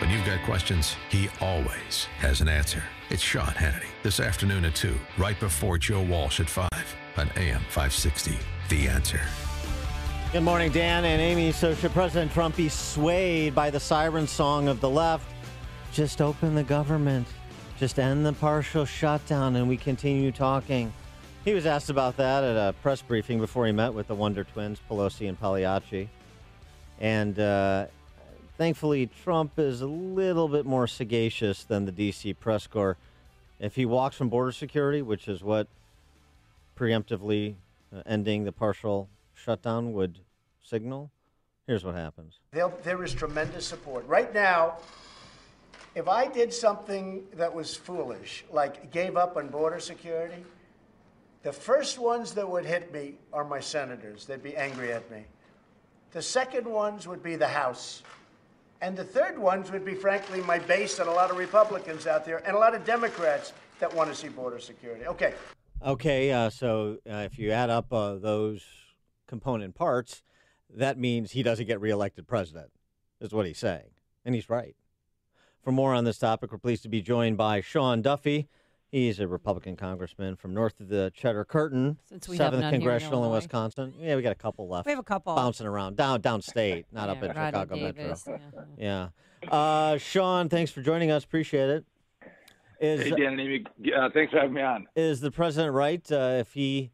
When you've got questions, he always has an answer. It's Sean Hannity this afternoon at 2, right before Joe Walsh at 5 on AM 560. The answer. Good morning, Dan and Amy. So, should President Trump be swayed by the siren song of the left? Just open the government, just end the partial shutdown, and we continue talking. He was asked about that at a press briefing before he met with the Wonder Twins, Pelosi and Pagliacci. And uh, thankfully, Trump is a little bit more sagacious than the D.C. press corps. If he walks from border security, which is what preemptively uh, ending the partial shutdown would signal, here's what happens. There, there is tremendous support. Right now, if I did something that was foolish, like gave up on border security, the first ones that would hit me are my senators. They'd be angry at me. The second ones would be the House. And the third ones would be, frankly, my base and a lot of Republicans out there and a lot of Democrats that want to see border security. Okay. Okay, uh, so uh, if you add up uh, those component parts, that means he doesn't get reelected president, is what he's saying. And he's right. For more on this topic, we're pleased to be joined by Sean Duffy. He's a Republican congressman from north of the Cheddar Curtain, Since we have seventh none here in congressional in Illinois. Wisconsin. Yeah, we got a couple left. We have a couple. bouncing around down downstate, not up in Rodney Chicago Davis, Metro. yeah. Yeah, uh, Sean, thanks for joining us. Appreciate it. Is Hey, Dan and Amy, uh, thanks for having me on. is the president right uh, if he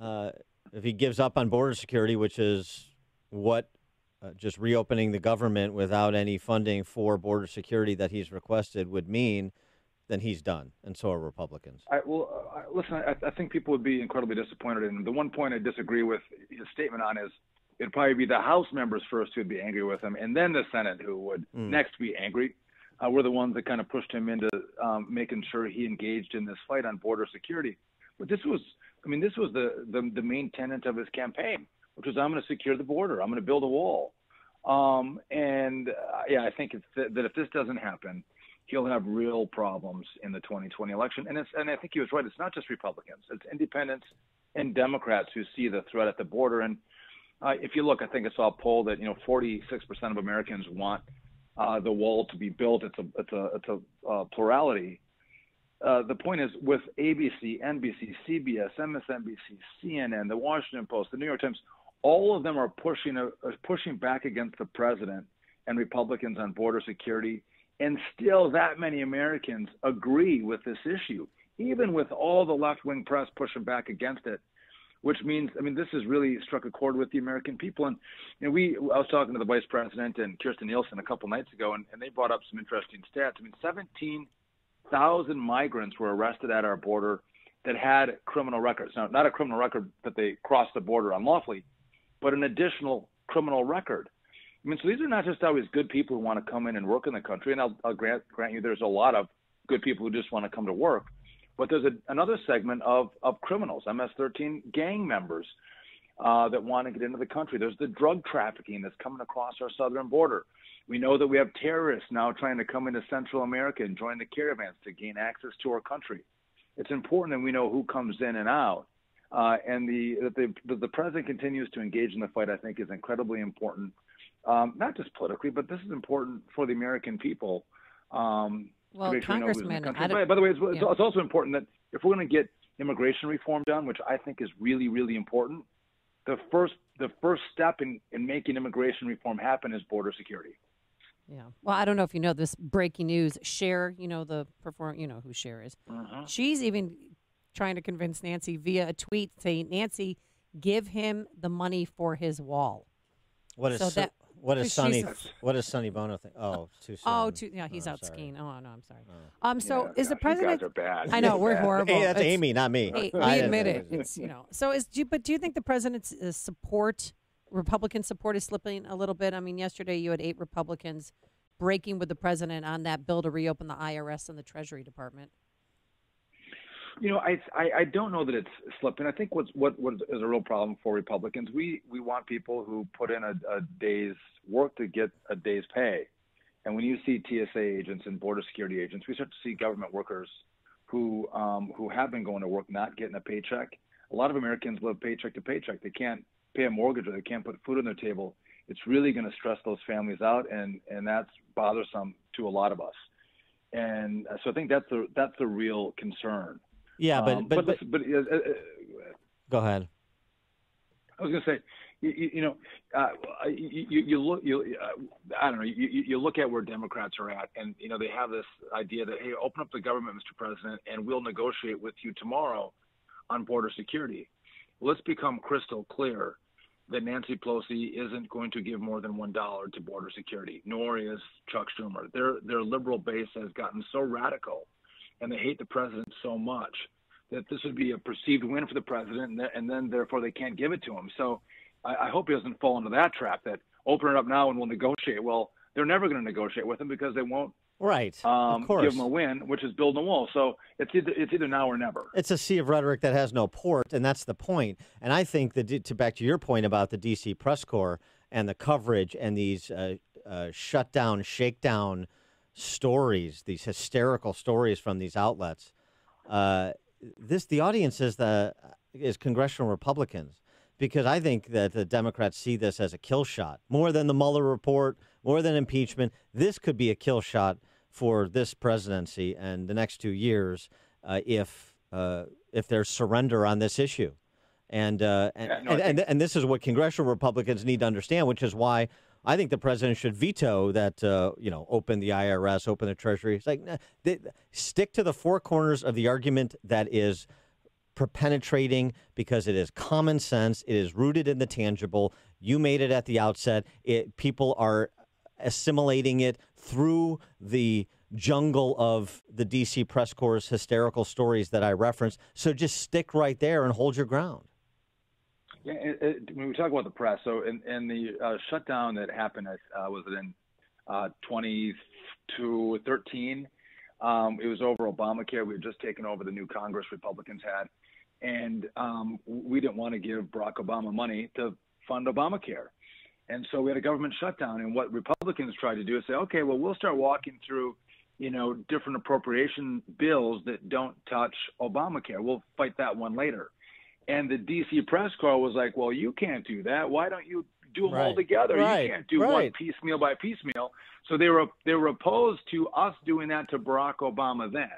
uh, if he gives up on border security, which is what uh, just reopening the government without any funding for border security that he's requested would mean? Then he's done, and so are Republicans. I, well, uh, listen, I, I think people would be incredibly disappointed. And the one point I disagree with his statement on is it'd probably be the House members first who'd be angry with him, and then the Senate who would Mm. next be angry. Uh, we're the ones that kind of pushed him into um, making sure he engaged in this fight on border security. But this was, I mean, this was the the, the main tenet of his campaign, which was I'm going to secure the border, I'm going to build a wall. Um, and uh, yeah, I think it's th- that if this doesn't happen, he'll have real problems in the 2020 election. And it's and I think he was right. It's not just Republicans; it's independents and Democrats who see the threat at the border. And uh, if you look, I think I saw a poll that you know 46% of Americans want uh, the wall to be built. It's a it's a it's a uh, plurality. Uh, the point is, with ABC, NBC, CBS, MSNBC, CNN, the Washington Post, the New York Times, all of them are pushing are pushing back against the president and Republicans on border security, and still that many Americans agree with this issue, even with all the left-wing press pushing back against it. Which means, I mean, this has really struck a chord with the American people. And you know, we, I was talking to the vice president and Kirstjen Nielsen a couple nights ago, and, and they brought up some interesting stats. I mean, 17,000 migrants were arrested at our border that had criminal records. Now, not a criminal record that they crossed the border unlawfully, but an additional criminal record. I mean, so these are not just always good people who want to come in and work in the country. And I'll, I'll grant, grant you there's a lot of good people who just want to come to work. But there's a, another segment of, of criminals, MS-13 gang members uh, that want to get into the country. There's the drug trafficking that's coming across our southern border. We know that we have terrorists now trying to come into Central America and join the caravans to gain access to our country. It's important that we know who comes in and out. Uh, and the, that the, the president continues to engage in the fight, I think, is incredibly important, um, not just politically, but this is important for the American people. Um, Well, to make we know who's in the Congressman, country. I don't- By, by the way, it's, it's yeah. it's also important that if we're going to get immigration reform done, which I think is really, really important, the first the first step in, in making immigration reform happen is border security. Yeah. Well, I don't know if you know this breaking news. Cher, you know the perform, you know who Cher is. Uh-huh. She's even trying to convince Nancy via a tweet saying, "Nancy, give him the money for his wall." What is So Su- that- what is because Sonny? she's What does Sonny Bono think? Oh, too soon. Oh, too, yeah, he's Oh, out sorry. skiing. Oh no, I'm sorry. Um, so is the president? You guys are bad. I know we're horrible. Hey, that's It's- Amy, not me. Hey, I we admit it. It's you know. So is do you, but do you think the president's uh, support, Republican support, is slipping a little bit? I mean, yesterday you had eight Republicans breaking with the president on that bill to reopen the IRS and the Treasury Department. You know, I, I I don't know that it's slipping. I think what's what what is a real problem for Republicans. We we want people who put in a, a day's work to get a day's pay, and when you see TSA agents and border security agents, we start to see government workers who um, who have been going to work not getting a paycheck. A lot of Americans live paycheck to paycheck. They can't pay a mortgage or they can't put food on their table. it's really going to stress those families out, and and that's bothersome to a lot of us. And so I think that's a that's a real concern. Yeah, but Um, but, but, but, but uh, uh, go ahead. I was going to say, you, you know, uh, you, you, look, you, uh, I don't know, you, you you look at where Democrats are at, and you know they have this idea that hey, open up the government, Mr. President, and we'll negotiate with you tomorrow on border security. Let's become crystal clear that Nancy Pelosi isn't going to give more than one dollar to border security, nor is Chuck Schumer. Their their liberal base has gotten so radical, and they hate the president so much that this would be a perceived win for the president, and, th- and then therefore they can't give it to him. So I, I hope he doesn't fall into that trap that open it up now and we'll negotiate. Well, they're never going to negotiate with him because they won't Right. um, give him a win, which is building a wall. So it's either it's either now or never. It's a sea of rhetoric that has no port, and that's the point. And I think that to back to your point about the DC press corps and the coverage and these uh, uh, shutdown, shakedown stories, these hysterical stories from these outlets. Uh, this the audience is the is congressional Republicans because I think that the Democrats see this as a kill shot more than the Mueller report, more than impeachment. This could be a kill shot for this presidency and the next two years uh, if uh, if there's surrender on this issue. And, uh, and, Yeah, no, and, and and this is what congressional Republicans need to understand, which is why I think the president should veto that. Uh, you know, open the IRS, open the Treasury. It's like nah, they, stick to the four corners of the argument that is penetrating because it is common sense. It is rooted in the tangible. You made it at the outset. It, people are assimilating it through the jungle of the DC press corps hysterical stories that I referenced. So just stick right there and hold your ground. Yeah, it, it, when we talk about the press, so in, in the uh, shutdown that happened, uh, was it in uh, 2013? Um, it was over Obamacare. We had just taken over the new Congress Republicans had, and um, we didn't want to give Barack Obama money to fund Obamacare. And so we had a government shutdown. And what Republicans tried to do is say, okay, well, we'll start walking through, you know, different appropriation bills that don't touch Obamacare. We'll fight that one later. And the DC press corps was like, well, you can't do that. Why don't you do them all together? Right. You can't do one piecemeal by piecemeal. So they were they were opposed to us doing that to Barack Obama then,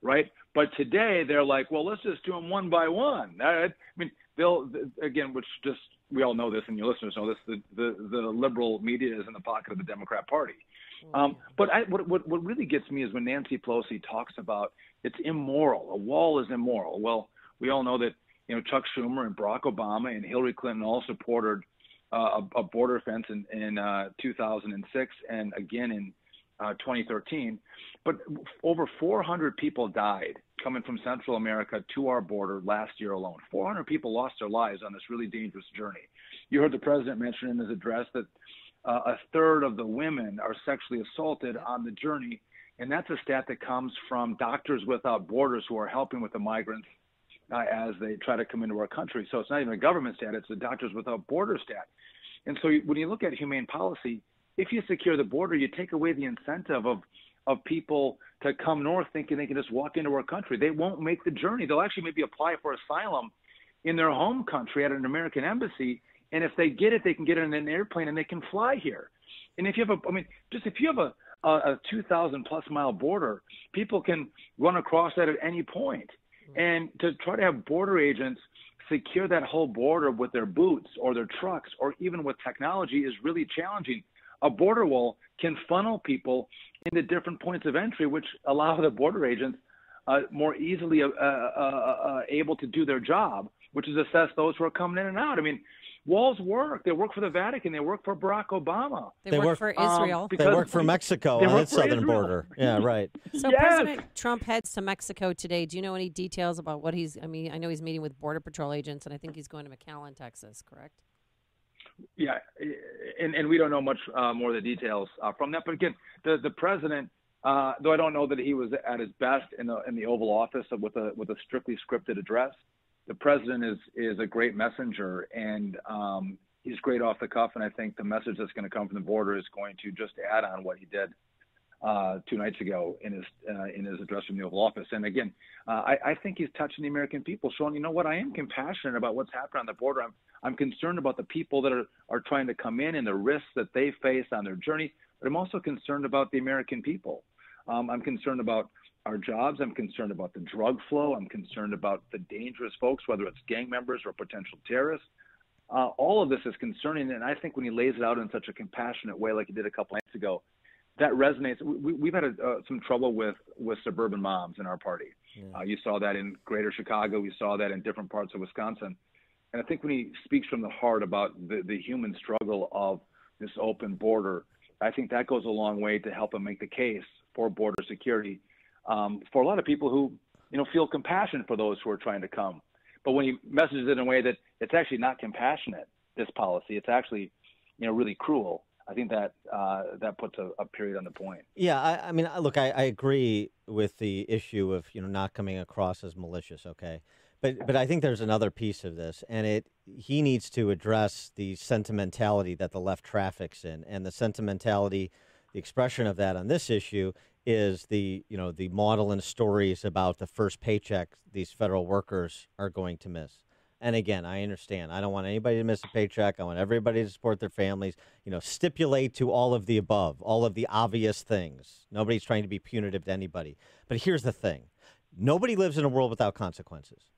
right? But today they're like, well, let's just do them one by one. I, I mean, they'll again, which just we all know this, and your listeners know this. The the, the liberal media is in the pocket of the Democrat Party. Um, but I, what, what what really gets me is when Nancy Pelosi talks about it's immoral. A wall is immoral. Well, we all know that you know Chuck Schumer and Barack Obama and Hillary Clinton all supported uh, a, a border fence in, in uh, 2006 and again in uh, 2013. But over 400 people died coming from Central America to our border last year alone. 400 people lost their lives on this really dangerous journey. You heard the president mention in his address that uh, a third of the women are sexually assaulted on the journey. And that's a stat that comes from Doctors Without Borders who are helping with the migrants uh, as they try to come into our country. So it's not even a government stat, it's a Doctors Without Borders stat. And so when you look at humane policy, if you secure the border, you take away the incentive of of people to come north thinking they can just walk into our country. They won't make the journey. They'll actually maybe apply for asylum in their home country at an American embassy, and if they get it, they can get it in an airplane and they can fly here. And if you have a, I mean, just if you have a a, a 2,000 plus mile border, people can run across that at any point. And to try to have border agents secure that whole border with their boots or their trucks or even with technology is really challenging. A border wall can funnel people into different points of entry, which allow the border agents uh, more easily uh, uh, uh, able to do their job, which is assess those who are coming in and out. I mean, walls work. They work for the Vatican. They work for Barack Obama. They, They work, work- for um, Israel. They work for Mexico they on work its for southern Israel. border. Yeah, right. So Yes. President Trump heads to Mexico today. Do you know any details about what he's? I mean, I know he's meeting with Border Patrol agents, and I think he's going to McAllen, Texas. Correct? Yeah, and, and we don't know much uh, more of the details uh, from that. But again, the the president, uh, though I don't know that he was at his best in the in the Oval Office with a with a strictly scripted address, the president is is a great messenger and um, he's great off the cuff. And I think the message that's going to come from the border is going to just add on what he did uh, two nights ago in his uh, in his address from the Oval Office. And again, uh, I, I think he's touching the American people, showing you know what I am compassionate about what's happening on the border. I'm I'm concerned about the people that are are trying to come in and the risks that they face on their journey. But I'm also concerned about the American people. Um, I'm concerned about our jobs. I'm concerned about the drug flow. I'm concerned about the dangerous folks, whether it's gang members or potential terrorists. Uh, all of this is concerning, and I think when he lays it out in such a compassionate way, like he did a couple of nights ago, that resonates. We, have had a, uh, some trouble with with suburban moms in our party. Yeah. Uh, you saw that in Greater Chicago. We saw that in different parts of Wisconsin. And I think when he speaks from the heart about the, the human struggle of this open border, I think that goes a long way to help him make the case for border security um, for a lot of people who, you know, feel compassion for those who are trying to come. But when he messages it in a way that it's actually not compassionate, this policy, it's actually, you know, really cruel. I think that uh, that puts a, a, period on the point. Yeah, I, I mean, look, I, I, agree with the issue of you know not coming across as malicious. Okay, but but I think there's another piece of this, and it he needs to address the sentimentality that the left traffics in, and the sentimentality, the expression of that on this issue is the you know the model and stories about the first paycheck these federal workers are going to miss. And again, I understand. I don't want anybody to miss a paycheck. I want everybody to support their families. You know, stipulate to all of the above, all of the obvious things. Nobody's trying to be punitive to anybody. But here's the thing: nobody lives in a world without consequences.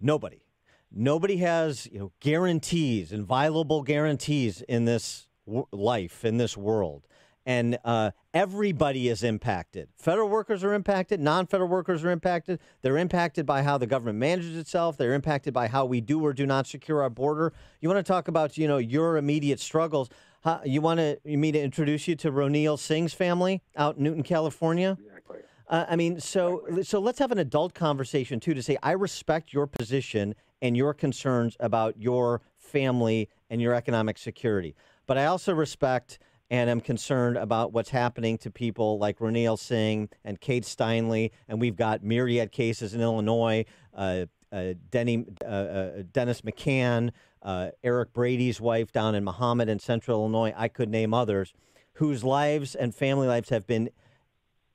Nobody. Nobody has you know guarantees, inviolable guarantees in this w- life, in this world and uh, everybody is impacted. Federal workers are impacted, non federal workers are impacted. They're impacted by how the government manages itself, they're impacted by how we do or do not secure our border. You want to talk about you know, your immediate struggles. How, you want to, me to introduce you to Ronil Singh's family out in Newton, California? Exactly. Uh, I mean, so so let's have an adult conversation too to say I respect your position and your concerns about your family and your economic security, but I also respect and I'm concerned about what's happening to people like Ronil Singh and Kate Steinle, and we've got myriad cases in Illinois. Uh, uh, Denny, uh, uh Dennis McCann, uh, Eric Brady's wife down in Mahomet in Central Illinois. I could name others whose lives and family lives have been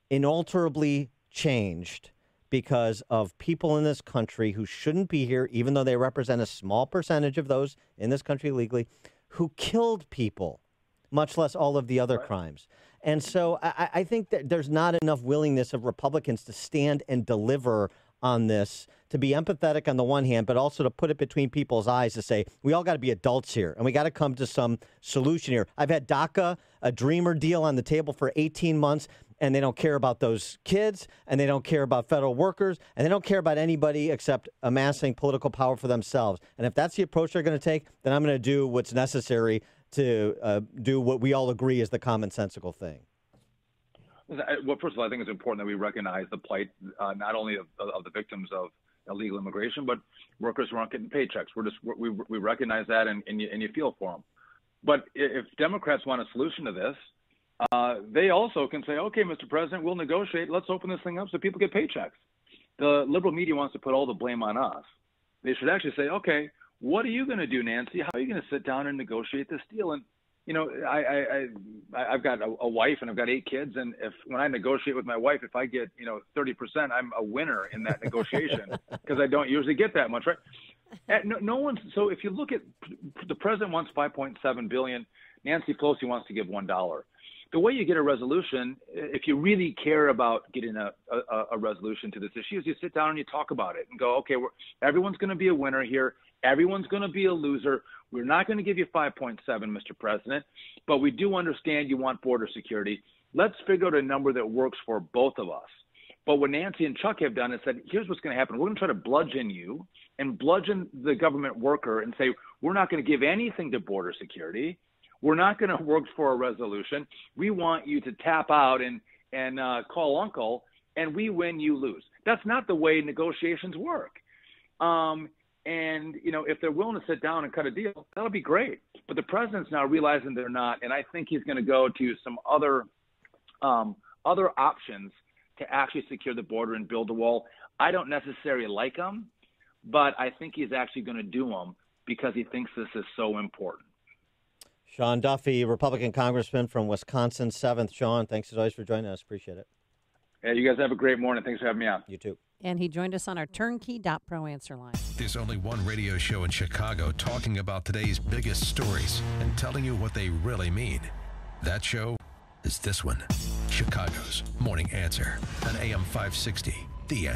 inalterably changed because of people in this country who shouldn't be here, even though they represent a small percentage of those in this country legally, who killed people much less all of the other right. crimes. And so I, I, think that there's not enough willingness of Republicans to stand and deliver on this, to be empathetic on the one hand, but also to put it between people's eyes to say, we all got to be adults here and we got to come to some solution here. I've had DACA, a dreamer deal on the table for 18 months and they don't care about those kids, and they don't care about federal workers, and they don't care about anybody except amassing political power for themselves. And if that's the approach they're going to take, then I'm going to do what's necessary to uh, do what we all agree is the commonsensical thing? Well, first of all, I think it's important that we recognize the plight uh, not only of, of, the victims of illegal immigration, but workers who aren't getting paychecks. We're just we we recognize that and, and you, and you feel for them. But if Democrats want a solution to this, uh, they also can say, okay, Mr. President, we'll negotiate. Let's open this thing up so people get paychecks. The liberal media wants to put all the blame on us. They should actually say, okay, what are you going to do, Nancy? How are you going to sit down and negotiate this deal? And you know, I, I, I I've got a, a wife and I've got eight kids, and if when I negotiate with my wife, if I get you know 30 percent, I'm a winner in that negotiation because I don't usually get that much, right? And no, no one's so. If you look at the president wants 5.7 billion, Nancy Pelosi wants to give one dollar. The way you get a resolution, if you really care about getting a, a, a resolution to this issue, is you sit down and you talk about it and go, okay, we're, everyone's going to be a winner here Everyone's going to be a loser. We're not going to give you 5.7, Mr. President, but we do understand you want border security. Let's figure out a number that works for both of us. But what Nancy and Chuck have done is said, here's what's going to happen. We're going to try to bludgeon you and bludgeon the government worker and say, we're not going to give anything to border security. We're not going to work for a resolution. We want you to tap out and, and uh, call uncle, and we win, you lose. That's not the way negotiations work. Um, and you know, if they're willing to sit down and cut a deal, that'll be great. But the president's now realizing they're not, and I think he's going to go to some other um, other options to actually secure the border and build a wall. I don't necessarily like them, but I think he's actually going to do them because he thinks this is so important. Sean Duffy, Republican Congressman from Wisconsin, 7th. Sean, thanks as always for joining us. Appreciate it. Yeah, you guys have a great morning. Thanks for having me on. You too. And he joined us on our turnkey.pro answer line. There's only one radio show in Chicago talking about today's biggest stories and telling you what they really mean. That show is this one Chicago's Morning Answer on AM 560. The Answer.